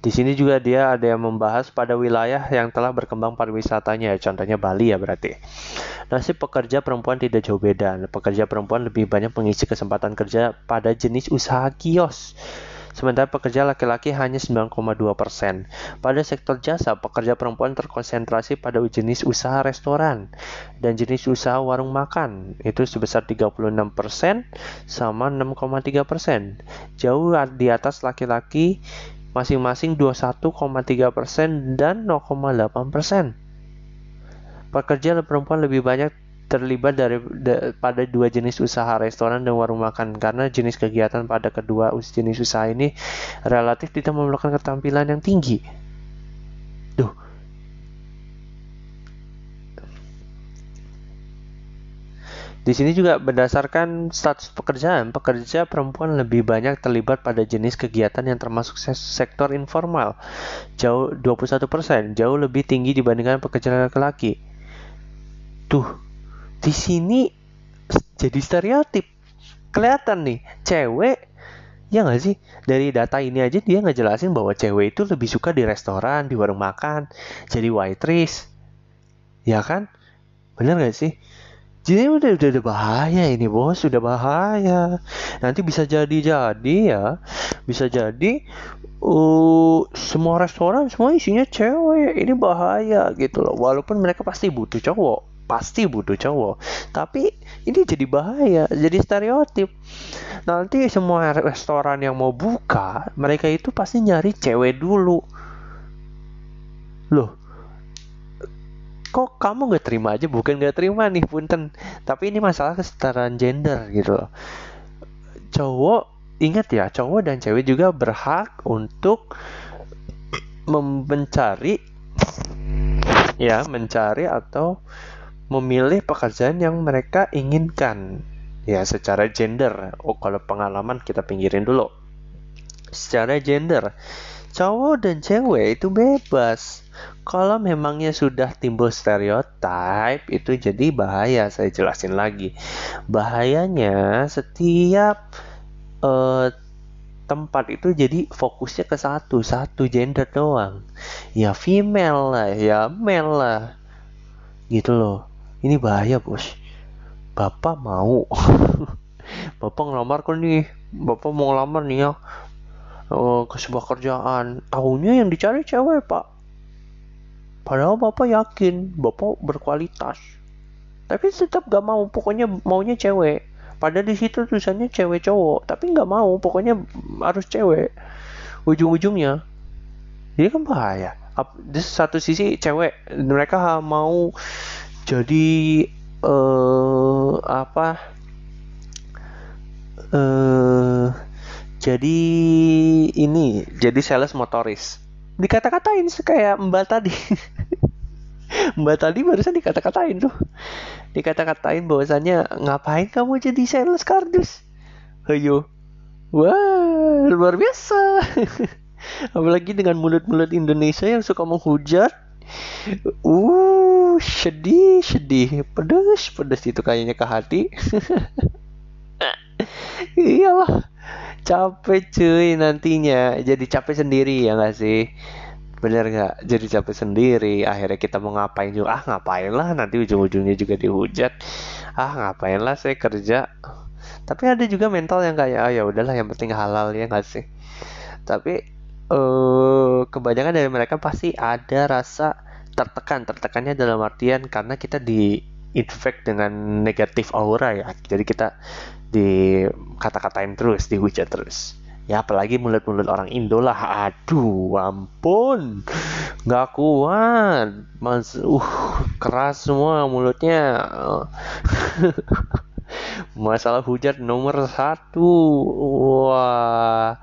di sini juga dia ada yang membahas pada wilayah yang telah berkembang pariwisatanya, contohnya Bali ya berarti. Nasib pekerja perempuan tidak jauh beda. Pekerja perempuan lebih banyak mengisi kesempatan kerja pada jenis usaha kios sementara pekerja laki-laki hanya 9,2 persen. Pada sektor jasa, pekerja perempuan terkonsentrasi pada jenis usaha restoran dan jenis usaha warung makan, itu sebesar 36 persen sama 6,3 persen. Jauh di atas laki-laki masing-masing 21,3 persen dan 0,8 persen. Pekerja perempuan lebih banyak terlibat dari da, pada dua jenis usaha restoran dan warung makan karena jenis kegiatan pada kedua jenis usaha ini relatif tidak memerlukan ketampilan yang tinggi. Duh. Di sini juga berdasarkan status pekerjaan, pekerja perempuan lebih banyak terlibat pada jenis kegiatan yang termasuk sektor informal. Jauh 21%, jauh lebih tinggi dibandingkan pekerja laki-laki. Tuh, di sini jadi stereotip. Kelihatan nih cewek ya nggak sih? Dari data ini aja dia nggak jelasin bahwa cewek itu lebih suka di restoran di warung makan jadi waitress. Ya kan? Bener nggak sih? Jadi udah, udah udah bahaya ini bos. Sudah bahaya. Nanti bisa jadi jadi ya. Bisa jadi uh, semua restoran semua isinya cewek. Ini bahaya gitu loh. Walaupun mereka pasti butuh cowok pasti butuh cowok. Tapi ini jadi bahaya jadi stereotip. Nanti semua restoran yang mau buka mereka itu pasti nyari cewek dulu. Loh kok kamu gak terima aja? Bukan gak terima nih punten. Tapi ini masalah kesetaraan gender gitu loh. Cowok ingat ya cowok dan cewek juga berhak untuk mencari ya mencari atau memilih pekerjaan yang mereka inginkan. Ya secara gender. Oh kalau pengalaman kita pinggirin dulu. Secara gender cowok dan cewek itu bebas. Kalau memangnya sudah timbul stereotip itu jadi bahaya. Saya jelasin lagi. Bahayanya setiap uh, tempat itu jadi fokusnya ke satu satu gender doang. Ya female lah ya male lah. Gitu loh ini bahaya bos. Bapak mau. (laughs) Bapak ngelamar kan nih? Bapak mau ngelamar nih ya. Uh, ke sebuah kerjaan. Tahunya yang dicari cewek pak. Padahal bapak yakin bapak berkualitas. Tapi tetap gak mau. Pokoknya maunya cewek. Padahal di situ tulisannya cewek cowok. Tapi nggak mau. Pokoknya harus cewek. Ujung-ujungnya ini kan bahaya. Di satu sisi cewek. Mereka mau jadi uh, apa? Uh, jadi ini jadi sales motoris. Dikata-katain kayak mbak tadi. (laughs) Mbak tadi barusan dikata-katain tuh. Dikata-katain bahwasannya ngapain kamu jadi sales kardus? Ayo wah luar biasa. (laughs) Apalagi dengan mulut-mulut Indonesia yang suka menghujat uh sedih sedih. Pedes pedes itu kayaknya ke hati. (laughs) Iyalah. Capek cuy nantinya. Jadi capek sendiri ya nggak sih? Bener nggak? Jadi capek sendiri. Akhirnya kita mau ngapain juga? Ah ngapain lah? Nanti ujung-ujungnya juga dihujat. Ah ngapain lah saya kerja? Tapi ada juga mental yang kayak oh, ya udahlah yang penting halal ya nggak sih? Tapi uh, kebanyakan dari mereka pasti ada rasa tertekan. Tertekannya dalam artian karena kita di infect dengan negatif aura ya. Jadi kita di kata-katain terus dihujat terus. Ya apalagi mulut-mulut orang Indo lah. Aduh ampun. Nggak kuat. Mas uh keras semua mulutnya. (laughs) Masalah hujat nomor satu. Wah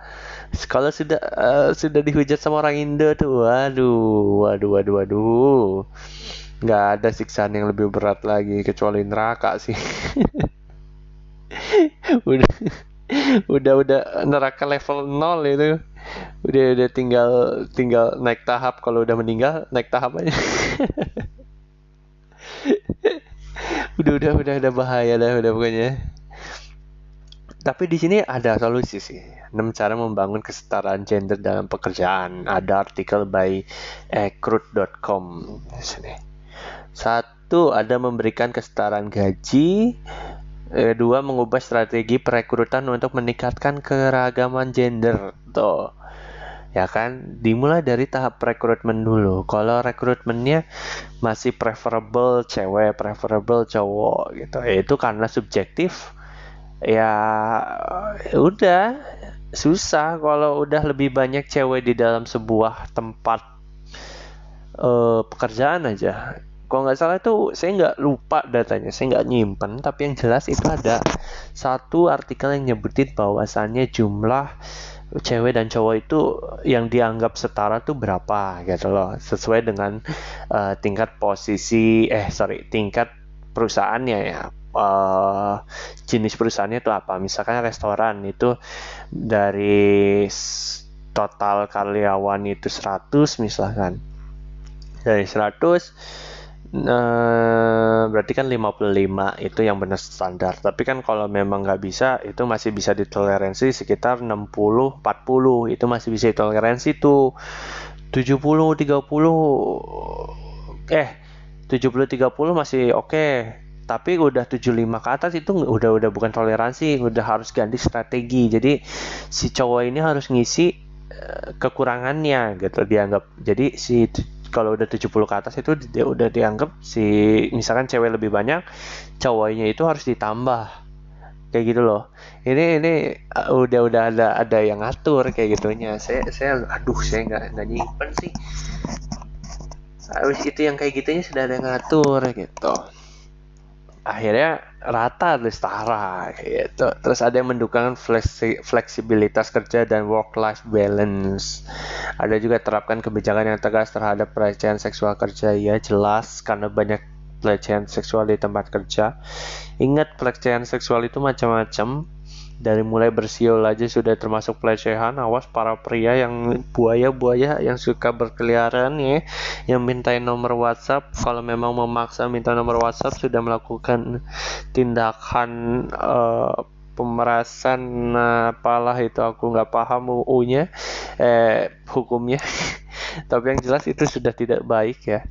kalau sudah uh, sudah dihujat sama orang Indo tuh. Waduh waduh waduh waduh. Nggak ada siksaan yang lebih berat lagi kecuali neraka sih. (laughs) Udah udah udah neraka level 0 itu. Udah udah tinggal tinggal naik tahap. Kalau udah meninggal naik tahap aja. (laughs) Udah udah udah udah bahaya dah udah pokoknya tapi di sini ada solusi sih. 6 cara membangun kesetaraan gender dalam pekerjaan. Ada artikel by ekroot.com di sini. Satu ada memberikan kesetaraan gaji. Dua mengubah strategi perekrutan untuk meningkatkan keragaman gender. Tuh. Ya kan? Dimulai dari tahap rekrutmen dulu. Kalau rekrutmennya masih preferable cewek preferable cowok gitu. Itu karena subjektif ya udah. Susah kalau udah lebih banyak cewek di dalam sebuah tempat uh, pekerjaan aja. Kalau nggak salah itu saya nggak lupa datanya saya nggak nyimpen. Tapi yang jelas itu ada satu artikel yang nyebutin bahwasannya jumlah cewek dan cowok itu yang dianggap setara tuh berapa gitu loh. Sesuai dengan uh, tingkat posisi eh sorry tingkat perusahaannya ya uh, jenis perusahaannya itu apa misalkan restoran itu dari total karyawan itu 100 misalkan dari 100 Nah, berarti kan 55 itu yang benar standar. Tapi kan kalau memang nggak bisa, itu masih bisa ditoleransi sekitar 60 40 itu masih bisa ditoleransi tuh. 70 30 eh 70 30 masih oke. Okay. Tapi udah 75 ke atas itu udah udah bukan toleransi, udah harus ganti strategi. Jadi si cowok ini harus ngisi eh, kekurangannya gitu dianggap. Jadi si kalau udah 70 ke atas itu dia udah dianggap si misalkan cewek lebih banyak cowoknya itu harus ditambah. Kayak gitu loh. Ini ini uh, udah udah ada ada yang ngatur kayak gitunya. Saya saya aduh saya nggak nggak nyimpen sih. Habis itu yang kayak gitunya sudah ada yang ngatur gitu akhirnya rata dan setara gitu. Terus ada yang mendukung flexi fleksibilitas kerja dan work life balance. Ada juga terapkan kebijakan yang tegas terhadap pelecehan seksual kerja ya jelas karena banyak pelecehan seksual di tempat kerja. Ingat pelecehan seksual itu macam-macam dari mulai bersiul aja sudah termasuk pelecehan awas para pria yang buaya-buaya yang suka berkeliaran ya yang mintain nomor WhatsApp. Kalau memang memaksa minta nomor WhatsApp sudah melakukan tindakan uh, pemerasan apalah itu aku nggak paham UU-nya eh hukumnya. (laughs) Tapi yang jelas itu sudah tidak baik ya.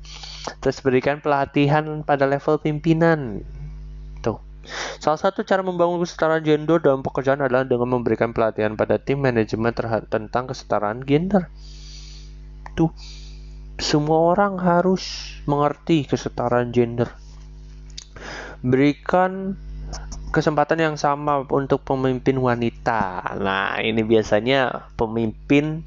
Terus berikan pelatihan pada level pimpinan Salah satu cara membangun kesetaraan gender dalam pekerjaan adalah dengan memberikan pelatihan pada tim manajemen tentang kesetaraan gender. Tuh, semua orang harus mengerti kesetaraan gender. Berikan kesempatan yang sama untuk pemimpin wanita. Nah, ini biasanya pemimpin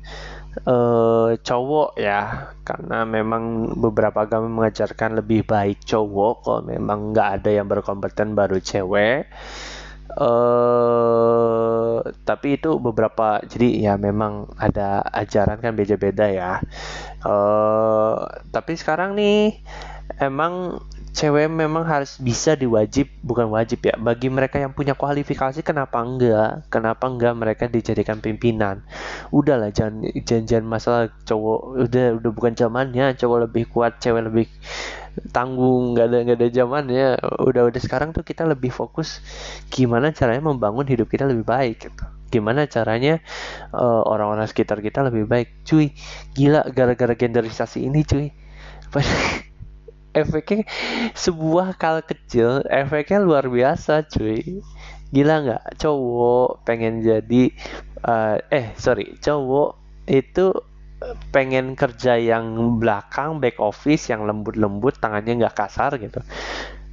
uh, cowok ya karena memang beberapa agama mengajarkan lebih baik cowok kalau memang nggak ada yang berkompeten baru cewek. Uh, tapi itu beberapa jadi ya memang ada ajaran kan beda-beda ya. Uh, tapi sekarang nih emang cewek memang harus bisa diwajib bukan wajib ya bagi mereka yang punya kualifikasi kenapa enggak? Kenapa enggak mereka dijadikan pimpinan? Udahlah jangan jangan masalah cowok udah udah bukan zamannya cowok lebih kuat cewek lebih tanggung nggak ada nggak ada zamannya. Udah udah sekarang tuh kita lebih fokus gimana caranya membangun hidup kita lebih baik gitu. Gimana caranya uh, orang-orang sekitar kita lebih baik. Cuy gila gara-gara genderisasi ini cuy efeknya sebuah kal kecil efeknya luar biasa cuy. Gila nggak? Cowok pengen jadi uh, eh sorry cowok itu pengen kerja yang belakang back office yang lembut-lembut tangannya nggak kasar gitu.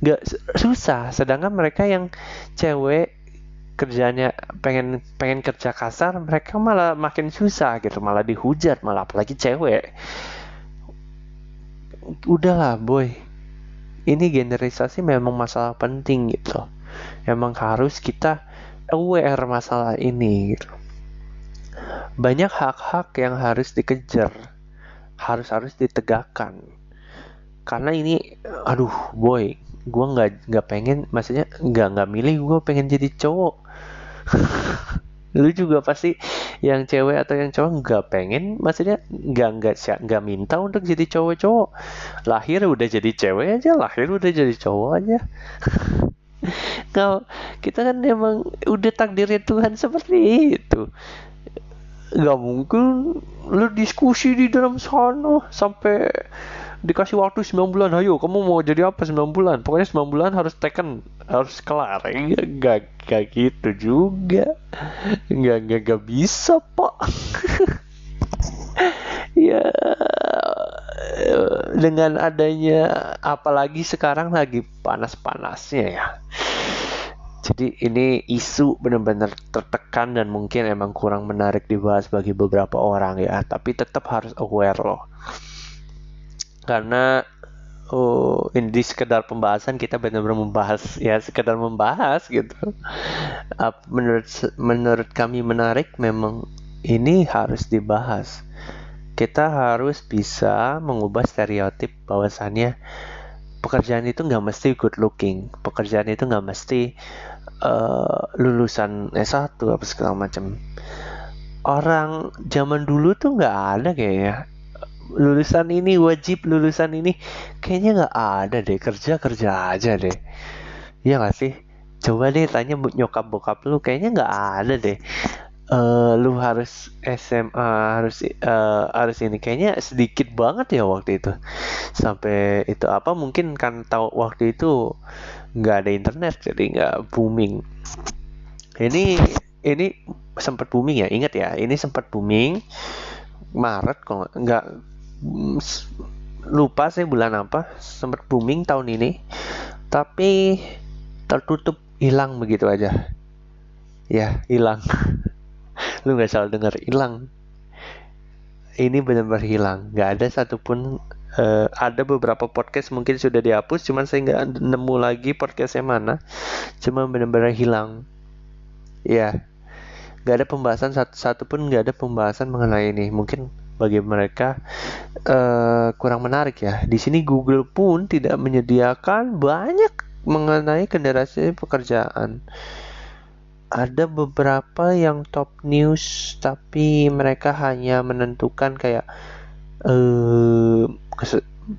Nggak susah. Sedangkan mereka yang cewek kerjanya pengen pengen kerja kasar mereka malah makin susah gitu. Malah dihujat malah apalagi cewek udahlah boy. Ini generisasi memang masalah penting gitu. Emang harus kita aware masalah ini gitu. Banyak hak-hak yang harus dikejar harus harus ditegakkan. Karena ini aduh boy gue nggak nggak pengen maksudnya nggak nggak milih gue pengen jadi cowok (laughs) lu juga pasti yang cewek atau yang cowok nggak pengen maksudnya nggak nggak nggak minta untuk jadi cowok-cowok. Lahir udah jadi cewek aja lahir udah jadi cowok aja. (laughs) Kalau kita kan emang udah takdirnya Tuhan seperti itu. Nggak mungkin lu diskusi di dalam sana sampai dikasih waktu 9 bulan. Ayo kamu mau jadi apa 9 bulan? Pokoknya 9 bulan harus taken harus kelar. Ya gak, gak gitu juga. Gak, gak, gak bisa pak. (laughs) Ya dengan adanya apalagi sekarang lagi panas-panasnya ya. Jadi ini isu benar-benar tertekan dan mungkin emang kurang menarik dibahas bagi beberapa orang ya. Tapi tetap harus aware loh karena oh ini sekedar pembahasan kita benar-benar membahas ya sekedar membahas gitu. Menurut menurut kami menarik memang ini harus dibahas. Kita harus bisa mengubah stereotip bahwasannya pekerjaan itu nggak mesti good looking pekerjaan itu nggak mesti uh, lulusan S1 apa segala macam. Orang zaman dulu tuh nggak ada kayaknya lulusan ini wajib lulusan ini. Kayaknya nggak ada deh kerja kerja aja deh. Iya gak sih? Coba deh tanya nyokap bokap lu kayaknya nggak ada deh. Uh, lu harus SMA harus uh, harus ini. Kayaknya sedikit banget ya waktu itu. Sampai itu apa mungkin kan tahu waktu itu nggak ada internet jadi nggak booming. Ini ini sempat booming ya? Ingat ya ini sempat booming Maret kok nggak lupa saya bulan apa sempat booming tahun ini tapi tertutup hilang begitu aja. Ya hilang. (laughs) Lu nggak salah dengar hilang. Ini benar-benar hilang. Nggak ada satupun uh, ada beberapa podcast mungkin sudah dihapus cuman saya nggak nemu lagi podcastnya mana. Cuma benar-benar hilang. Ya nggak ada pembahasan satu, satu pun nggak ada pembahasan mengenai ini. Mungkin bagi mereka uh, kurang menarik ya. Di sini Google pun tidak menyediakan banyak mengenai generasi pekerjaan. Ada beberapa yang top news tapi mereka hanya menentukan kayak uh,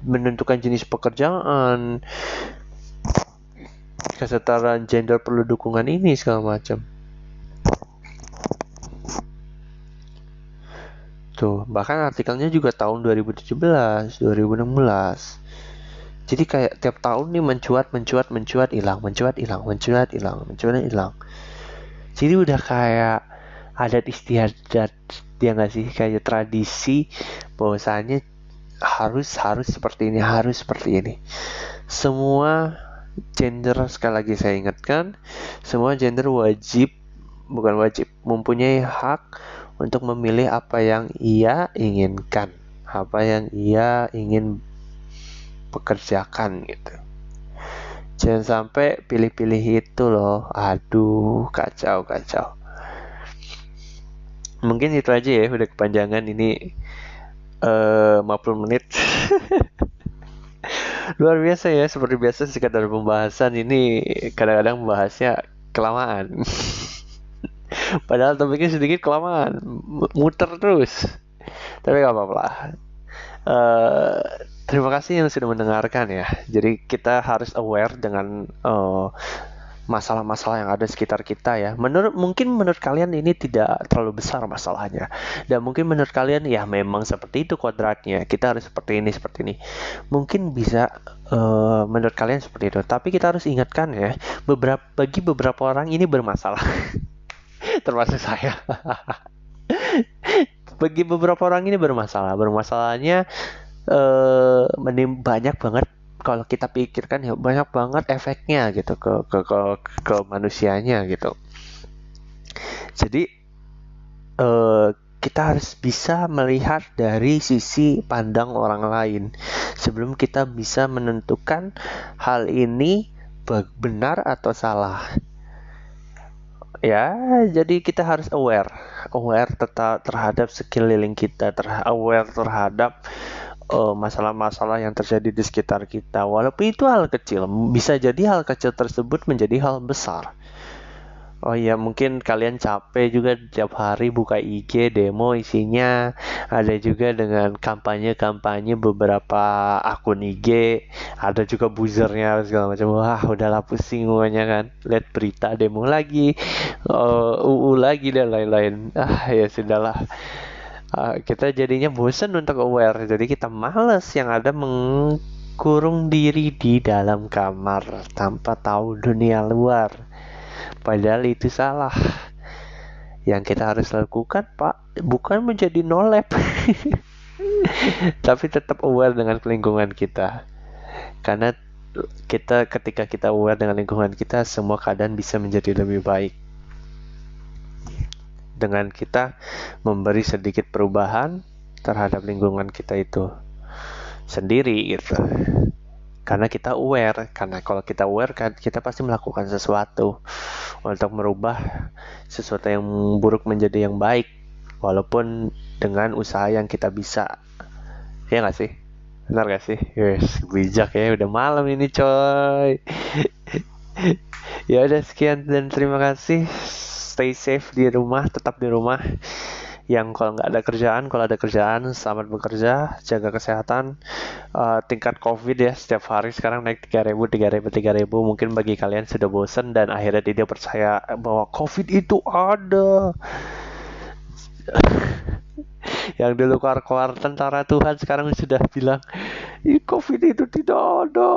menentukan jenis pekerjaan kesetaraan gender perlu dukungan ini segala macam tuh bahkan artikelnya juga tahun 2017 2016 jadi kayak tiap tahun nih mencuat mencuat mencuat hilang mencuat hilang mencuat hilang mencuat hilang. Jadi udah kayak adat istiadat dia nggak sih? Kayak tradisi bahwasanya harus harus seperti ini harus seperti ini. Semua gender sekali lagi saya ingatkan semua gender wajib bukan wajib mempunyai hak untuk memilih apa yang ia inginkan apa yang ia ingin pekerjakan gitu. Jangan sampai pilih-pilih itu loh. Aduh kacau kacau mungkin itu aja ya udah kepanjangan ini uh, eh, 50 menit. (laughs) Luar biasa ya seperti biasa sekadar pembahasan ini kadang-kadang membahasnya kelamaan (laughs) padahal topiknya sedikit kelamaan muter terus tapi gak apa-apa lah uh, Terima kasih yang sudah mendengarkan ya. Jadi kita harus aware dengan masalah masalah-masalah yang ada sekitar kita ya. Menurut mungkin menurut kalian ini tidak terlalu besar masalahnya. Dan mungkin menurut kalian ya memang seperti itu kodratnya. Kita harus seperti ini seperti ini. Mungkin bisa uh, menurut kalian seperti itu. Tapi kita harus ingatkan ya, beberapa bagi beberapa orang ini bermasalah. (laughs) (laughs) Termasuk saya. (laughs) bagi beberapa orang ini bermasalah. Bermasalahnya uh, banyak banget kalau kita pikirkan ya banyak banget efeknya gitu ke ke ke, ke manusianya gitu. Jadi uh, kita harus bisa melihat dari sisi pandang orang lain sebelum kita bisa menentukan hal ini benar atau salah. Ya, jadi kita harus aware, aware tetap terhadap sekeliling kita, ter aware terhadap Eh, masalah-masalah uh, yang terjadi di sekitar kita. Walaupun itu hal kecil, bisa jadi hal kecil tersebut menjadi hal besar. Oh ya mungkin kalian capek juga tiap hari buka IG demo isinya. Ada juga dengan kampanye-kampanye beberapa akun IG ada juga buzzernya segala macam. Wah udahlah pusing semuanya kan. Lihat berita demo lagi. Uh, eh, UU lagi dan lain-lain. Ah ya sudahlah. Uh, kita jadinya bosan untuk aware. Jadi kita males yang ada mengkurung diri di dalam kamar tanpa tahu dunia luar padahal itu salah. Yang kita harus lakukan pak bukan menjadi nolep (laughs) tapi tetap aware dengan lingkungan kita. Karena kita ketika kita aware dengan lingkungan kita semua keadaan bisa menjadi lebih baik. Dengan kita memberi sedikit perubahan terhadap lingkungan kita itu sendiri gitu karena kita aware karena kalau kita aware kan kita pasti melakukan sesuatu untuk merubah sesuatu yang buruk menjadi yang baik. Walaupun dengan usaha yang kita bisa. Ya nggak sih? Benar gak sih? Yes bijak ya udah malam ini coy. (laughs) Ya udah sekian dan terima kasih. Stay safe di rumah, tetap di rumah. Yang kalau nggak ada kerjaan, kalau ada kerjaan, selamat bekerja, jaga kesehatan. Uh, tingkat COVID ya setiap hari sekarang naik 3000, 3000, 3000. Mungkin bagi kalian sudah bosen dan akhirnya tidak percaya bahwa COVID itu ada. (laughs) yang dulu keluar-keluar tentara Tuhan sekarang sudah bilang COVID itu tidak ada.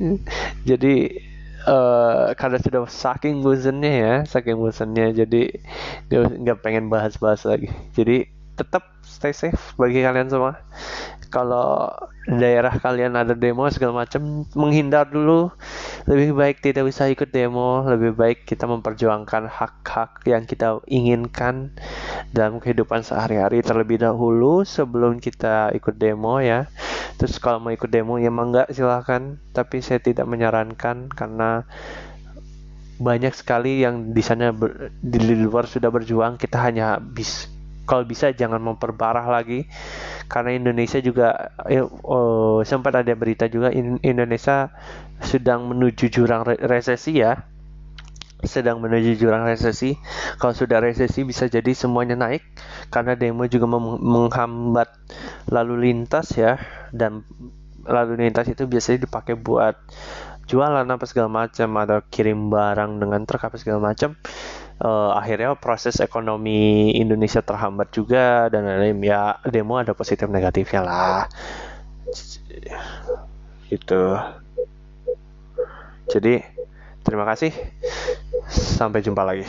(laughs) Jadi uh, karena sudah saking bosannya ya saking bosannya jadi dia nggak pengen bahas-bahas lagi. Jadi tetap stay safe bagi kalian semua. Kalau daerah kalian ada demo segala macam menghindar dulu. Lebih baik tidak bisa ikut demo lebih baik kita memperjuangkan hak-hak yang kita inginkan dalam kehidupan sehari-hari terlebih dahulu sebelum kita ikut demo ya. Terus kalau mau ikut demo ya enggak silahkan tapi saya tidak menyarankan karena banyak sekali yang di sana di luar sudah berjuang kita hanya bis kalau bisa jangan memperparah lagi. Karena Indonesia juga eh, oh, sempat ada berita juga in, Indonesia sedang menuju jurang re resesi ya. Sedang menuju jurang resesi. Kalau sudah resesi bisa jadi semuanya naik. Karena demo juga menghambat lalu lintas ya. Dan lalu lintas itu biasanya dipakai buat jualan apa segala macam atau kirim barang dengan truk apa segala macam uh, akhirnya proses ekonomi Indonesia terhambat juga dan lain-lain. Ya demo ada positif negatifnya lah. Itu jadi terima kasih. Sampai jumpa lagi